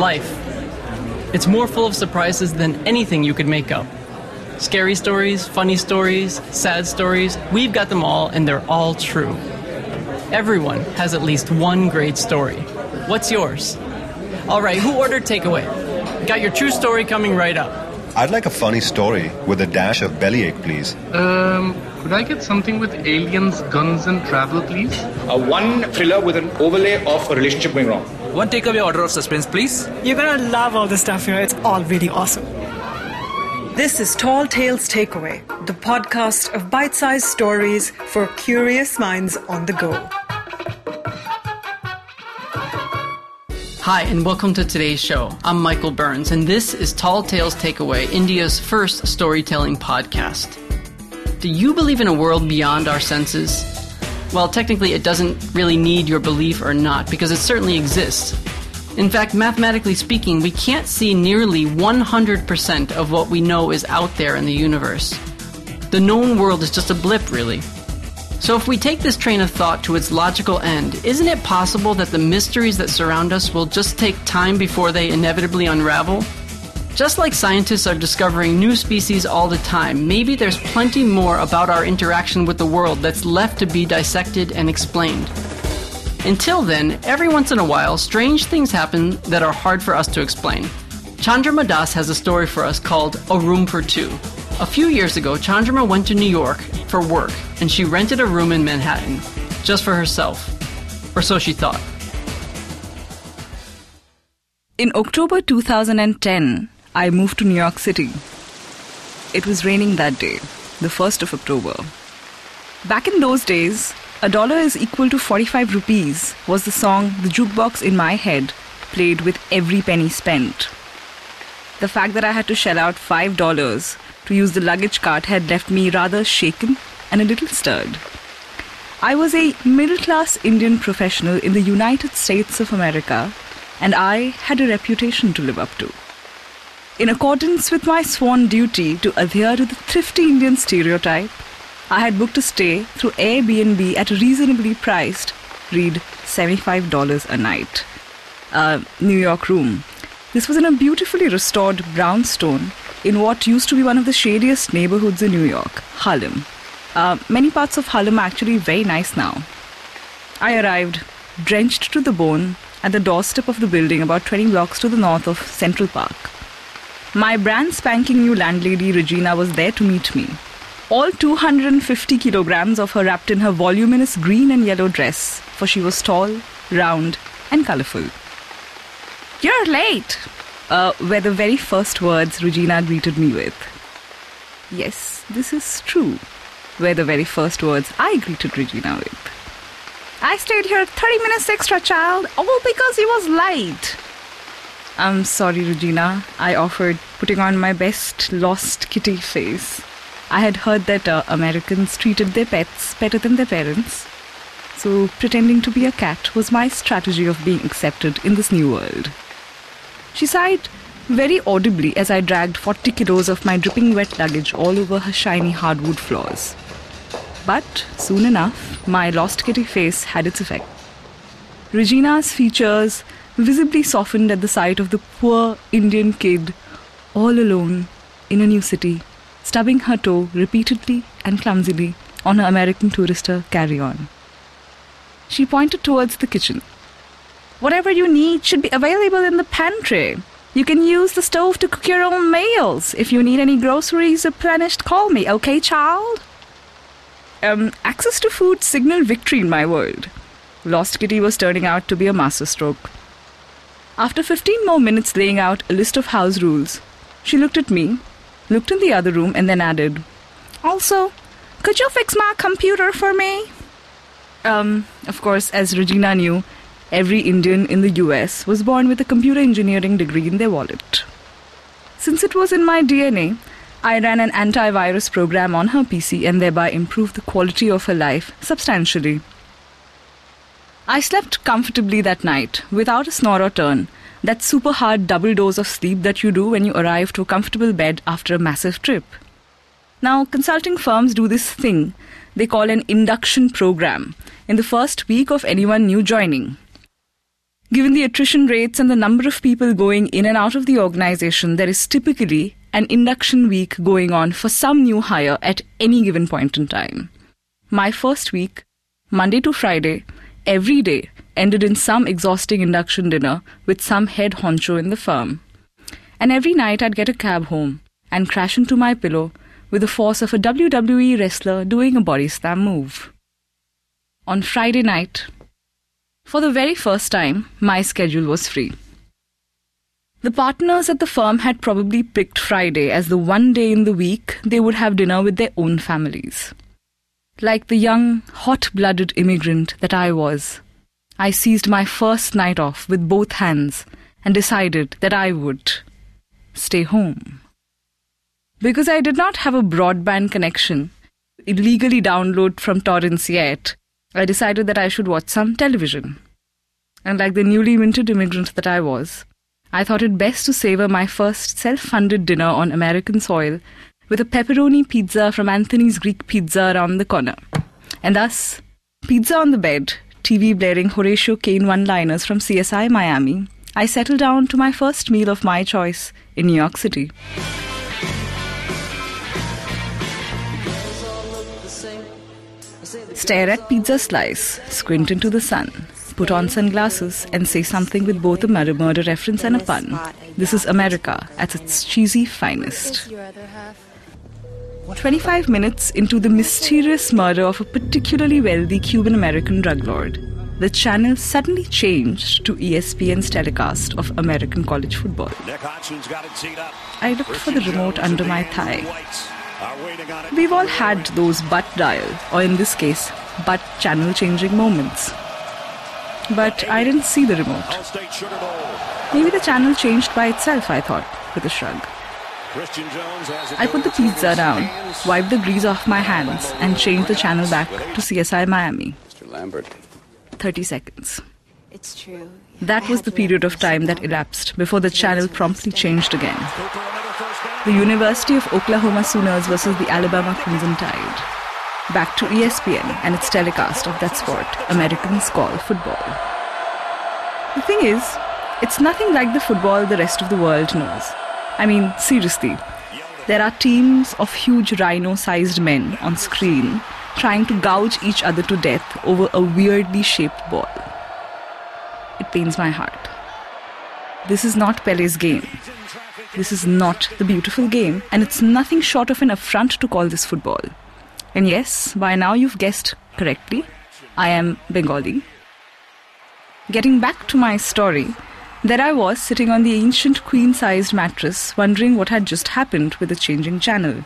life. It's more full of surprises than anything you could make up. Scary stories, funny stories, sad stories, we've got them all, and they're all true. Everyone has at least one great story. What's yours? All right, who ordered takeaway? Got your true story coming right up. I'd like a funny story with a dash of bellyache, please. Um, could I get something with aliens, guns, and travel, please? Uh, one thriller with an overlay of a relationship going wrong. One takeaway order of suspense, please. You're gonna love all the stuff here. It's all really awesome. This is Tall Tales Takeaway, the podcast of bite sized stories for curious minds on the go. Hi, and welcome to today's show. I'm Michael Burns, and this is Tall Tales Takeaway, India's first storytelling podcast. Do you believe in a world beyond our senses? Well, technically, it doesn't really need your belief or not, because it certainly exists. In fact, mathematically speaking, we can't see nearly 100% of what we know is out there in the universe. The known world is just a blip, really. So, if we take this train of thought to its logical end, isn't it possible that the mysteries that surround us will just take time before they inevitably unravel? Just like scientists are discovering new species all the time, maybe there's plenty more about our interaction with the world that's left to be dissected and explained. Until then, every once in a while, strange things happen that are hard for us to explain. Chandrama Das has a story for us called A Room for Two. A few years ago, Chandrama went to New York for work, and she rented a room in Manhattan, just for herself. Or so she thought. In October 2010, I moved to New York City. It was raining that day, the 1st of October. Back in those days, a dollar is equal to 45 rupees was the song The Jukebox in My Head played with every penny spent. The fact that I had to shell out $5 to use the luggage cart had left me rather shaken and a little stirred. I was a middle class Indian professional in the United States of America, and I had a reputation to live up to. In accordance with my sworn duty to adhere to the thrifty Indian stereotype, I had booked a stay through Airbnb at a reasonably priced, read $75 a night, uh, New York room. This was in a beautifully restored brownstone in what used to be one of the shadiest neighborhoods in New York, Harlem. Uh, many parts of Harlem are actually very nice now. I arrived, drenched to the bone, at the doorstep of the building about 20 blocks to the north of Central Park. My brand spanking new landlady Regina was there to meet me. All 250 kilograms of her wrapped in her voluminous green and yellow dress, for she was tall, round, and colorful. You're late, uh, were the very first words Regina greeted me with. Yes, this is true, were the very first words I greeted Regina with. I stayed here 30 minutes extra, child, all because he was late. I'm sorry, Regina, I offered, putting on my best lost kitty face. I had heard that uh, Americans treated their pets better than their parents. So, pretending to be a cat was my strategy of being accepted in this new world. She sighed very audibly as I dragged 40 kilos of my dripping wet luggage all over her shiny hardwood floors. But soon enough, my lost kitty face had its effect. Regina's features visibly softened at the sight of the poor Indian kid all alone in a new city, stubbing her toe repeatedly and clumsily on her American tourister carry on. She pointed towards the kitchen. Whatever you need should be available in the pantry. You can use the stove to cook your own meals. If you need any groceries replenished, call me, okay, child? Um, access to food signaled victory in my world. Lost Kitty was turning out to be a masterstroke. After 15 more minutes laying out a list of house rules, she looked at me, looked in the other room, and then added, Also, could you fix my computer for me? Um, of course, as Regina knew, every Indian in the US was born with a computer engineering degree in their wallet. Since it was in my DNA, I ran an antivirus program on her PC and thereby improved the quality of her life substantially. I slept comfortably that night, without a snore or turn, that super hard double dose of sleep that you do when you arrive to a comfortable bed after a massive trip. Now, consulting firms do this thing they call an induction program in the first week of anyone new joining. Given the attrition rates and the number of people going in and out of the organization, there is typically an induction week going on for some new hire at any given point in time. My first week, Monday to Friday, every day ended in some exhausting induction dinner with some head honcho in the firm. And every night I'd get a cab home and crash into my pillow with the force of a WWE wrestler doing a body slam move. On Friday night, for the very first time, my schedule was free. The partners at the firm had probably picked Friday as the one day in the week they would have dinner with their own families. Like the young, hot blooded immigrant that I was, I seized my first night off with both hands and decided that I would stay home. Because I did not have a broadband connection, illegally download from torrents yet, I decided that I should watch some television. And like the newly minted immigrant that I was, I thought it best to savor my first self funded dinner on American soil with a pepperoni pizza from Anthony's Greek Pizza around the corner. And thus, pizza on the bed, TV blaring Horatio Kane one liners from CSI Miami, I settle down to my first meal of my choice in New York City. Stare at pizza slice, squint into the sun, put on sunglasses, and say something with both a murder murder reference and a pun. This is America at its cheesy finest. 25 minutes into the mysterious murder of a particularly wealthy Cuban American drug lord, the channel suddenly changed to ESPN's telecast of American college football. I looked for the remote under my thigh. We've all had those butt dial, or in this case, butt channel changing moments. But I didn't see the remote. Maybe the channel changed by itself, I thought, with a shrug. I put the pizza down, wiped the grease off my hands, and changed the channel back to CSI Miami. Mr. Lambert. 30 seconds. It's true. That was the period of time that elapsed before the channel promptly changed again. The University of Oklahoma Sooners versus the Alabama Crimson Tide. Back to ESPN and its telecast of that sport Americans call football. The thing is, it's nothing like the football the rest of the world knows. I mean, seriously, there are teams of huge rhino sized men on screen trying to gouge each other to death over a weirdly shaped ball. It pains my heart. This is not Pele's game. This is not the beautiful game, and it's nothing short of an affront to call this football. And yes, by now you've guessed correctly, I am Bengali. Getting back to my story, there I was sitting on the ancient queen sized mattress, wondering what had just happened with the changing channel.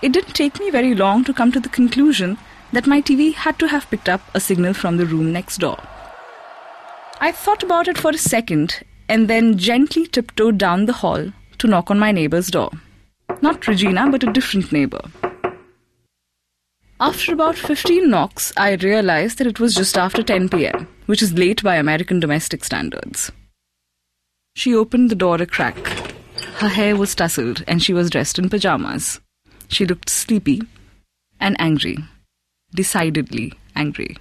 It didn't take me very long to come to the conclusion that my TV had to have picked up a signal from the room next door. I thought about it for a second and then gently tiptoed down the hall to knock on my neighbor's door. Not Regina, but a different neighbor. After about 15 knocks, I realized that it was just after 10 pm, which is late by American domestic standards. She opened the door a crack. Her hair was tousled and she was dressed in pajamas. She looked sleepy and angry. Decidedly angry.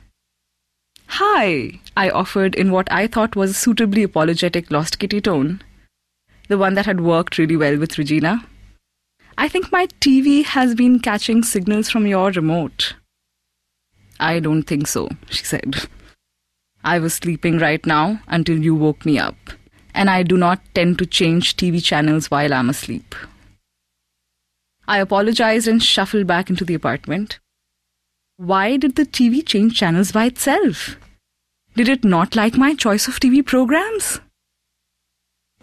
Hi, I offered in what I thought was a suitably apologetic Lost Kitty tone. The one that had worked really well with Regina. I think my TV has been catching signals from your remote. I don't think so, she said. I was sleeping right now until you woke me up, and I do not tend to change TV channels while I'm asleep. I apologized and shuffled back into the apartment. Why did the TV change channels by itself? Did it not like my choice of TV programs?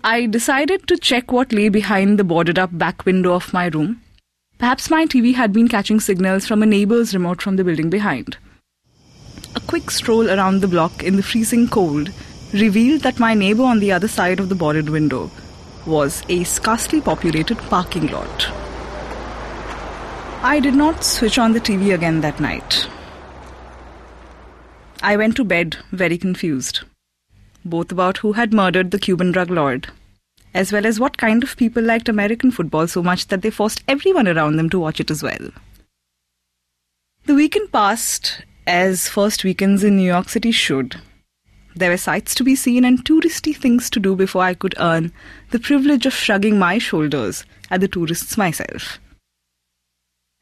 I decided to check what lay behind the boarded up back window of my room. Perhaps my TV had been catching signals from a neighbor's remote from the building behind. A quick stroll around the block in the freezing cold revealed that my neighbor on the other side of the boarded window was a scarcely populated parking lot. I did not switch on the TV again that night. I went to bed very confused, both about who had murdered the Cuban drug lord, as well as what kind of people liked American football so much that they forced everyone around them to watch it as well. The weekend passed as first weekends in New York City should. There were sights to be seen and touristy things to do before I could earn the privilege of shrugging my shoulders at the tourists myself.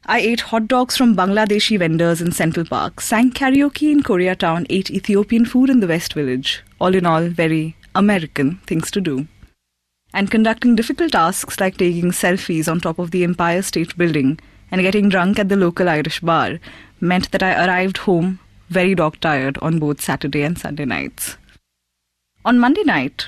I ate hot dogs from Bangladeshi vendors in Central Park, sang karaoke in Koreatown, ate Ethiopian food in the West Village. All in all, very American things to do. And conducting difficult tasks like taking selfies on top of the Empire State Building and getting drunk at the local Irish bar meant that I arrived home very dog tired on both Saturday and Sunday nights. On Monday night,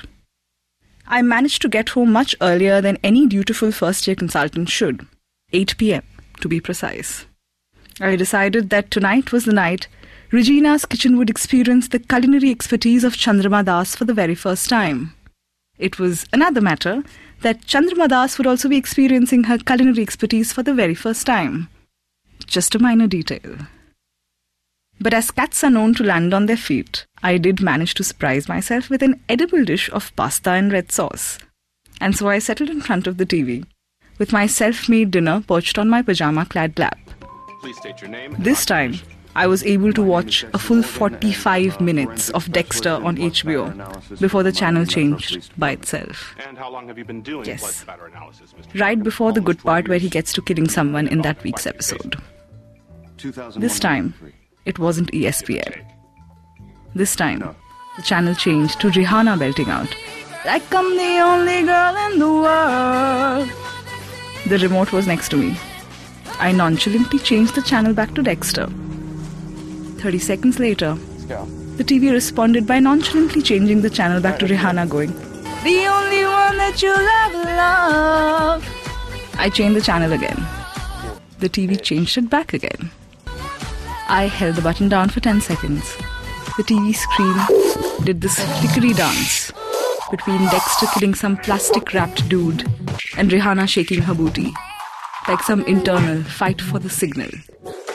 I managed to get home much earlier than any dutiful first year consultant should 8 pm to be precise. I decided that tonight was the night Regina's kitchen would experience the culinary expertise of Chandrama Das for the very first time. It was another matter that Chandrama Das would also be experiencing her culinary expertise for the very first time. Just a minor detail. But as cats are known to land on their feet, I did manage to surprise myself with an edible dish of pasta and red sauce. And so I settled in front of the TV, with my self made dinner perched on my pajama clad lap. Please state your name. This time, I was able to watch a full 45 minutes of Dexter on HBO before the channel changed by itself. And how long have you been doing Yes. blood analysis, Mr. Right before the good part where he gets to killing someone in that week's episode. This time, it wasn't ESPN. This time, the channel changed to Rihanna belting out, Like I'm the only girl in the world. The remote was next to me. I nonchalantly changed the channel back to Dexter. 30 seconds later, the TV responded by nonchalantly changing the channel back to Rihanna, going, The only one that ever love. I changed the channel again. The TV changed it back again. I held the button down for 10 seconds. The TV screen did this flickery dance between Dexter killing some plastic wrapped dude and Rihanna shaking her booty, like some internal fight for the signal.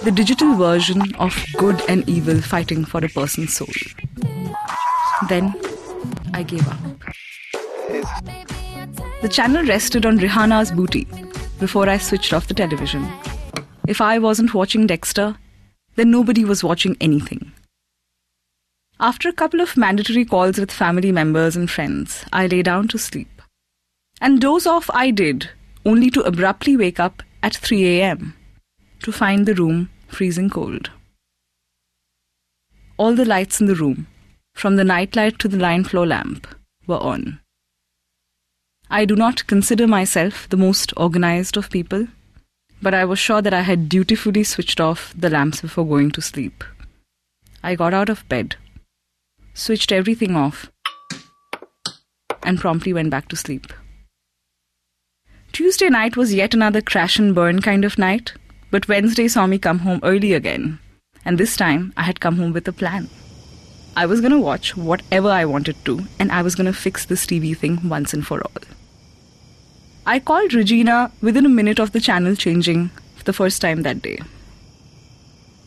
The digital version of good and evil fighting for a person's soul. Then I gave up. The channel rested on Rihanna's booty before I switched off the television. If I wasn't watching Dexter, then nobody was watching anything. After a couple of mandatory calls with family members and friends, I lay down to sleep. And doze off I did, only to abruptly wake up at 3 a.m. to find the room freezing cold. All the lights in the room, from the nightlight to the line floor lamp, were on. I do not consider myself the most organized of people, but I was sure that I had dutifully switched off the lamps before going to sleep. I got out of bed, switched everything off, and promptly went back to sleep. Tuesday night was yet another crash and burn kind of night, but Wednesday saw me come home early again, and this time I had come home with a plan. I was gonna watch whatever I wanted to, and I was gonna fix this TV thing once and for all. I called Regina within a minute of the channel changing for the first time that day.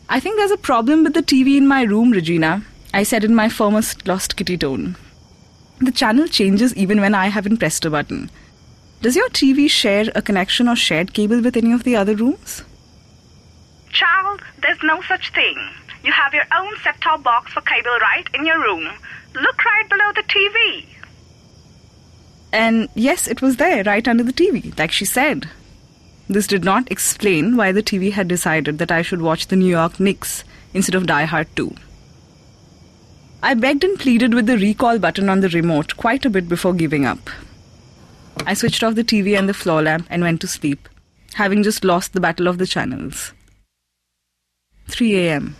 I think there's a problem with the TV in my room, Regina, I said in my firmest lost kitty tone. The channel changes even when I haven't pressed a button. Does your TV share a connection or shared cable with any of the other rooms? Child, there's no such thing. You have your own set top box for cable right in your room. Look right below the TV. And yes, it was there, right under the TV, like she said. This did not explain why the TV had decided that I should watch the New York Knicks instead of Die Hard 2. I begged and pleaded with the recall button on the remote quite a bit before giving up. I switched off the TV and the floor lamp and went to sleep, having just lost the battle of the channels. 3 a.m.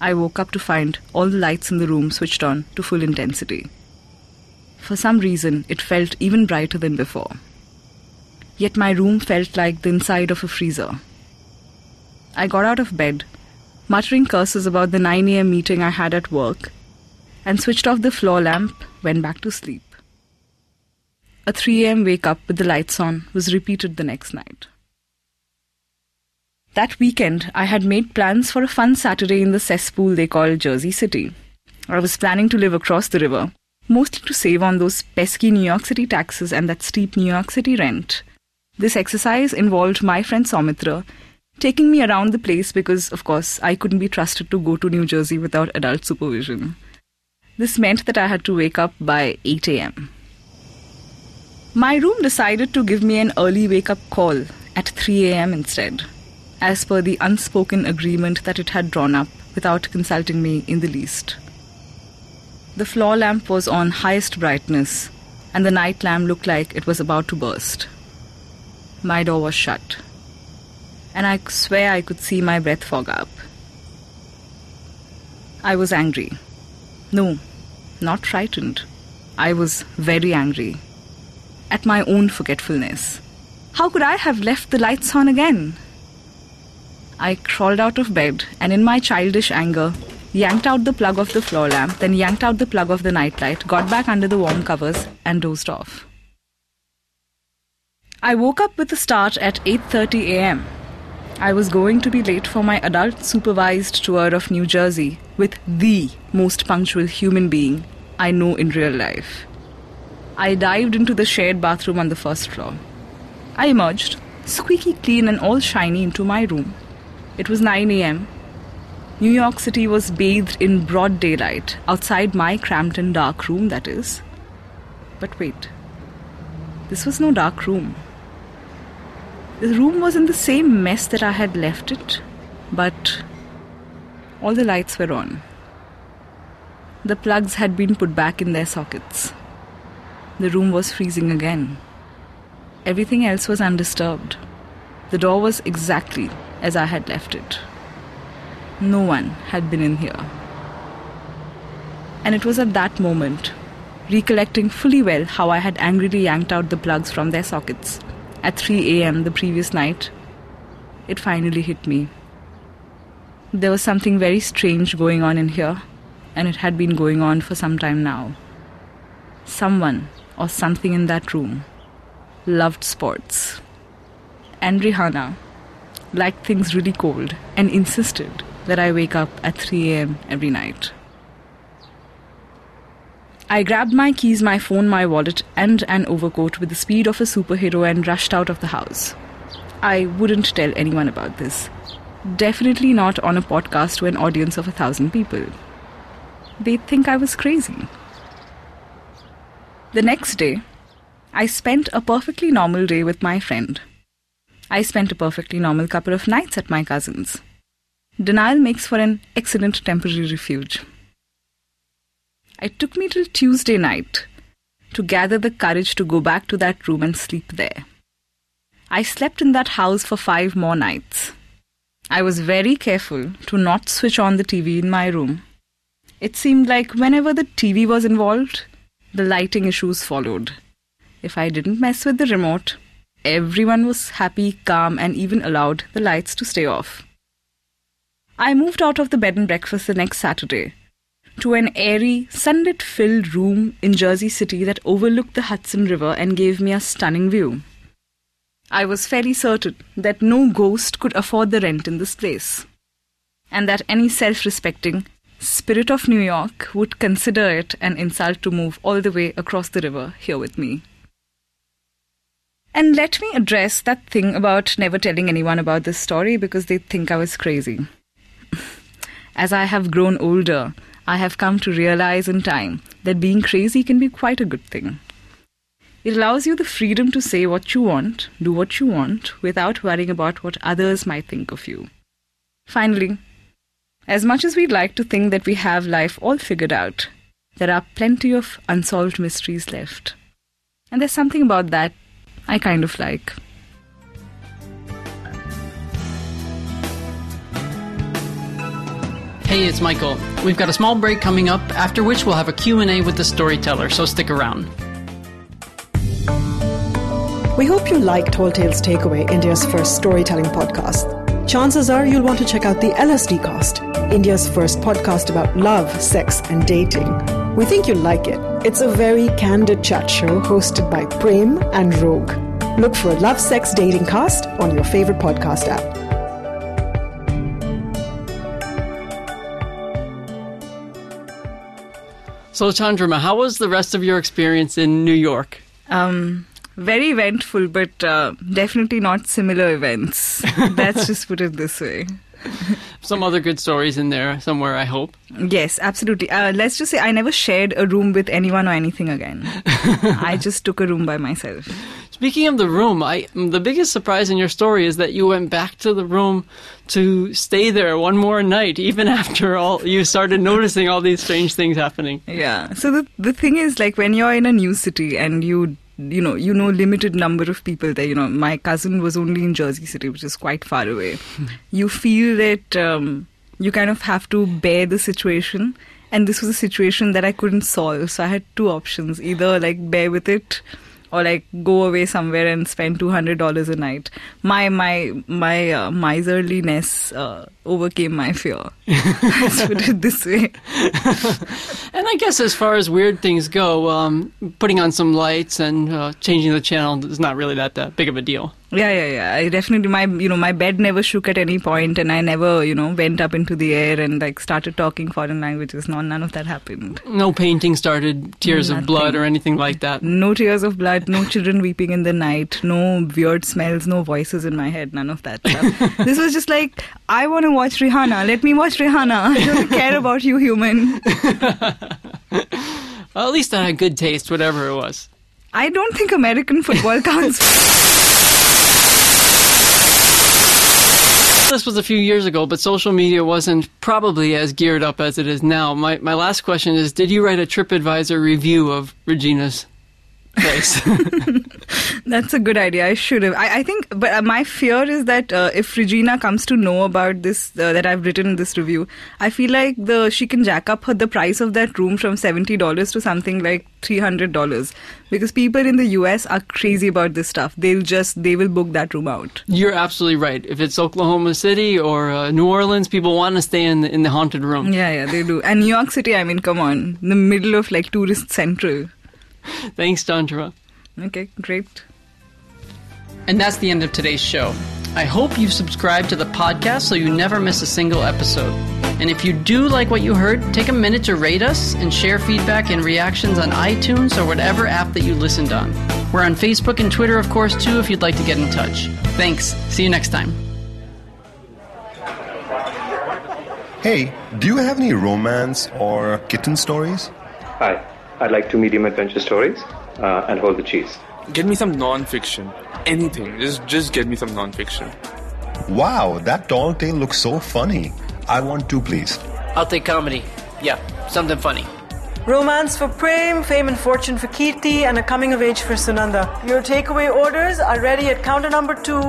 I woke up to find all the lights in the room switched on to full intensity. For some reason, it felt even brighter than before. Yet my room felt like the inside of a freezer. I got out of bed, muttering curses about the 9 a.m. meeting I had at work, and switched off the floor lamp, went back to sleep. A 3 a.m. wake up with the lights on was repeated the next night. That weekend, I had made plans for a fun Saturday in the cesspool they call Jersey City. I was planning to live across the river, mostly to save on those pesky New York City taxes and that steep New York City rent. This exercise involved my friend Somitra taking me around the place because, of course, I couldn't be trusted to go to New Jersey without adult supervision. This meant that I had to wake up by 8 am. My room decided to give me an early wake up call at 3 am instead, as per the unspoken agreement that it had drawn up without consulting me in the least. The floor lamp was on highest brightness, and the night lamp looked like it was about to burst. My door was shut, and I swear I could see my breath fog up. I was angry. No, not frightened. I was very angry at my own forgetfulness. How could I have left the lights on again? I crawled out of bed and, in my childish anger, yanked out the plug of the floor lamp, then yanked out the plug of the nightlight, got back under the warm covers, and dozed off. I woke up with a start at 8:30 a.m. I was going to be late for my adult supervised tour of New Jersey with the most punctual human being I know in real life. I dived into the shared bathroom on the first floor. I emerged, squeaky clean and all shiny, into my room. It was 9 am. New York City was bathed in broad daylight, outside my cramped and dark room, that is. But wait, this was no dark room. The room was in the same mess that I had left it, but all the lights were on. The plugs had been put back in their sockets. The room was freezing again. Everything else was undisturbed. The door was exactly as I had left it. No one had been in here. And it was at that moment, recollecting fully well how I had angrily yanked out the plugs from their sockets at 3 am the previous night, it finally hit me. There was something very strange going on in here, and it had been going on for some time now. Someone or something in that room loved sports. And Rihanna liked things really cold and insisted that I wake up at 3 am every night. I grabbed my keys, my phone, my wallet, and an overcoat with the speed of a superhero and rushed out of the house. I wouldn't tell anyone about this. Definitely not on a podcast to an audience of a thousand people. They'd think I was crazy. The next day, I spent a perfectly normal day with my friend. I spent a perfectly normal couple of nights at my cousin's. Denial makes for an excellent temporary refuge. It took me till Tuesday night to gather the courage to go back to that room and sleep there. I slept in that house for five more nights. I was very careful to not switch on the TV in my room. It seemed like whenever the TV was involved, the lighting issues followed. If I didn't mess with the remote, everyone was happy, calm, and even allowed the lights to stay off. I moved out of the bed and breakfast the next Saturday to an airy, sunlit filled room in Jersey City that overlooked the Hudson River and gave me a stunning view. I was fairly certain that no ghost could afford the rent in this place, and that any self respecting, Spirit of New York would consider it an insult to move all the way across the river here with me. And let me address that thing about never telling anyone about this story because they think I was crazy. As I have grown older, I have come to realize in time that being crazy can be quite a good thing. It allows you the freedom to say what you want, do what you want, without worrying about what others might think of you. Finally, as much as we'd like to think that we have life all figured out, there are plenty of unsolved mysteries left. And there's something about that I kind of like. Hey, it's Michael. We've got a small break coming up, after which we'll have a Q&A with the storyteller, so stick around. We hope you like Tall Tales Takeaway, India's first storytelling podcast. Chances are you'll want to check out the LSD Cast, India's first podcast about love, sex, and dating. We think you'll like it. It's a very candid chat show hosted by Prem and Rogue. Look for Love, Sex, Dating Cast on your favorite podcast app. So, Chandrama, how was the rest of your experience in New York? Um, very eventful, but uh, definitely not similar events. Let's just put it this way. some other good stories in there somewhere, I hope. Yes, absolutely. Uh, let's just say I never shared a room with anyone or anything again. I just took a room by myself. Speaking of the room, I the biggest surprise in your story is that you went back to the room to stay there one more night, even after all you started noticing all these strange things happening. Yeah. So the the thing is, like when you're in a new city and you you know you know limited number of people there. You know, my cousin was only in Jersey City, which is quite far away. you feel that um, you kind of have to bear the situation. And this was a situation that I couldn't solve. So I had two options either like bear with it or like go away somewhere and spend two hundred dollars a night. My my my uh, miserliness uh, overcame my fear. Let's put it this way. and I guess as far as weird things go, um, putting on some lights and uh, changing the channel is not really that, that big of a deal. Yeah, yeah, yeah. I definitely my you know my bed never shook at any point, and I never you know went up into the air and like started talking foreign languages. No, none of that happened. No painting started, tears Nothing. of blood or anything like that. No tears of blood. No children weeping in the night. No weird smells. No voices in my head. None of that stuff. this was just like I want to watch Rihanna. Let me watch Rihanna. I don't care about you, human. well, at least I had good taste, whatever it was. I don't think American football counts. This was a few years ago, but social media wasn't probably as geared up as it is now. My my last question is: Did you write a TripAdvisor review of Regina's place? That's a good idea. I should have. I, I think, but uh, my fear is that uh, if Regina comes to know about this uh, that I've written this review, I feel like the she can jack up her, the price of that room from seventy dollars to something like three hundred dollars because people in the U.S. are crazy about this stuff. They'll just they will book that room out. You're absolutely right. If it's Oklahoma City or uh, New Orleans, people want to stay in the, in the haunted room. Yeah, yeah, they do. And New York City, I mean, come on, in the middle of like tourist central. Thanks, Chandra. Okay, great. And that's the end of today's show. I hope you've subscribed to the podcast so you never miss a single episode. And if you do like what you heard, take a minute to rate us and share feedback and reactions on iTunes or whatever app that you listened on. We're on Facebook and Twitter, of course, too, if you'd like to get in touch. Thanks. See you next time. Hey, do you have any romance or kitten stories? Hi, I'd like two medium adventure stories uh, and hold the cheese. Get me some non-fiction. Anything. Just just get me some non-fiction. Wow, that tall tale looks so funny. I want two, please. I'll take comedy. Yeah, something funny. Romance for Prem, Fame and Fortune for Kirti, and a coming of age for Sunanda. Your takeaway orders are ready at counter number two.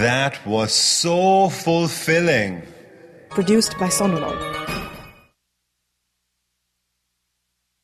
That was so fulfilling. Produced by Sonalog.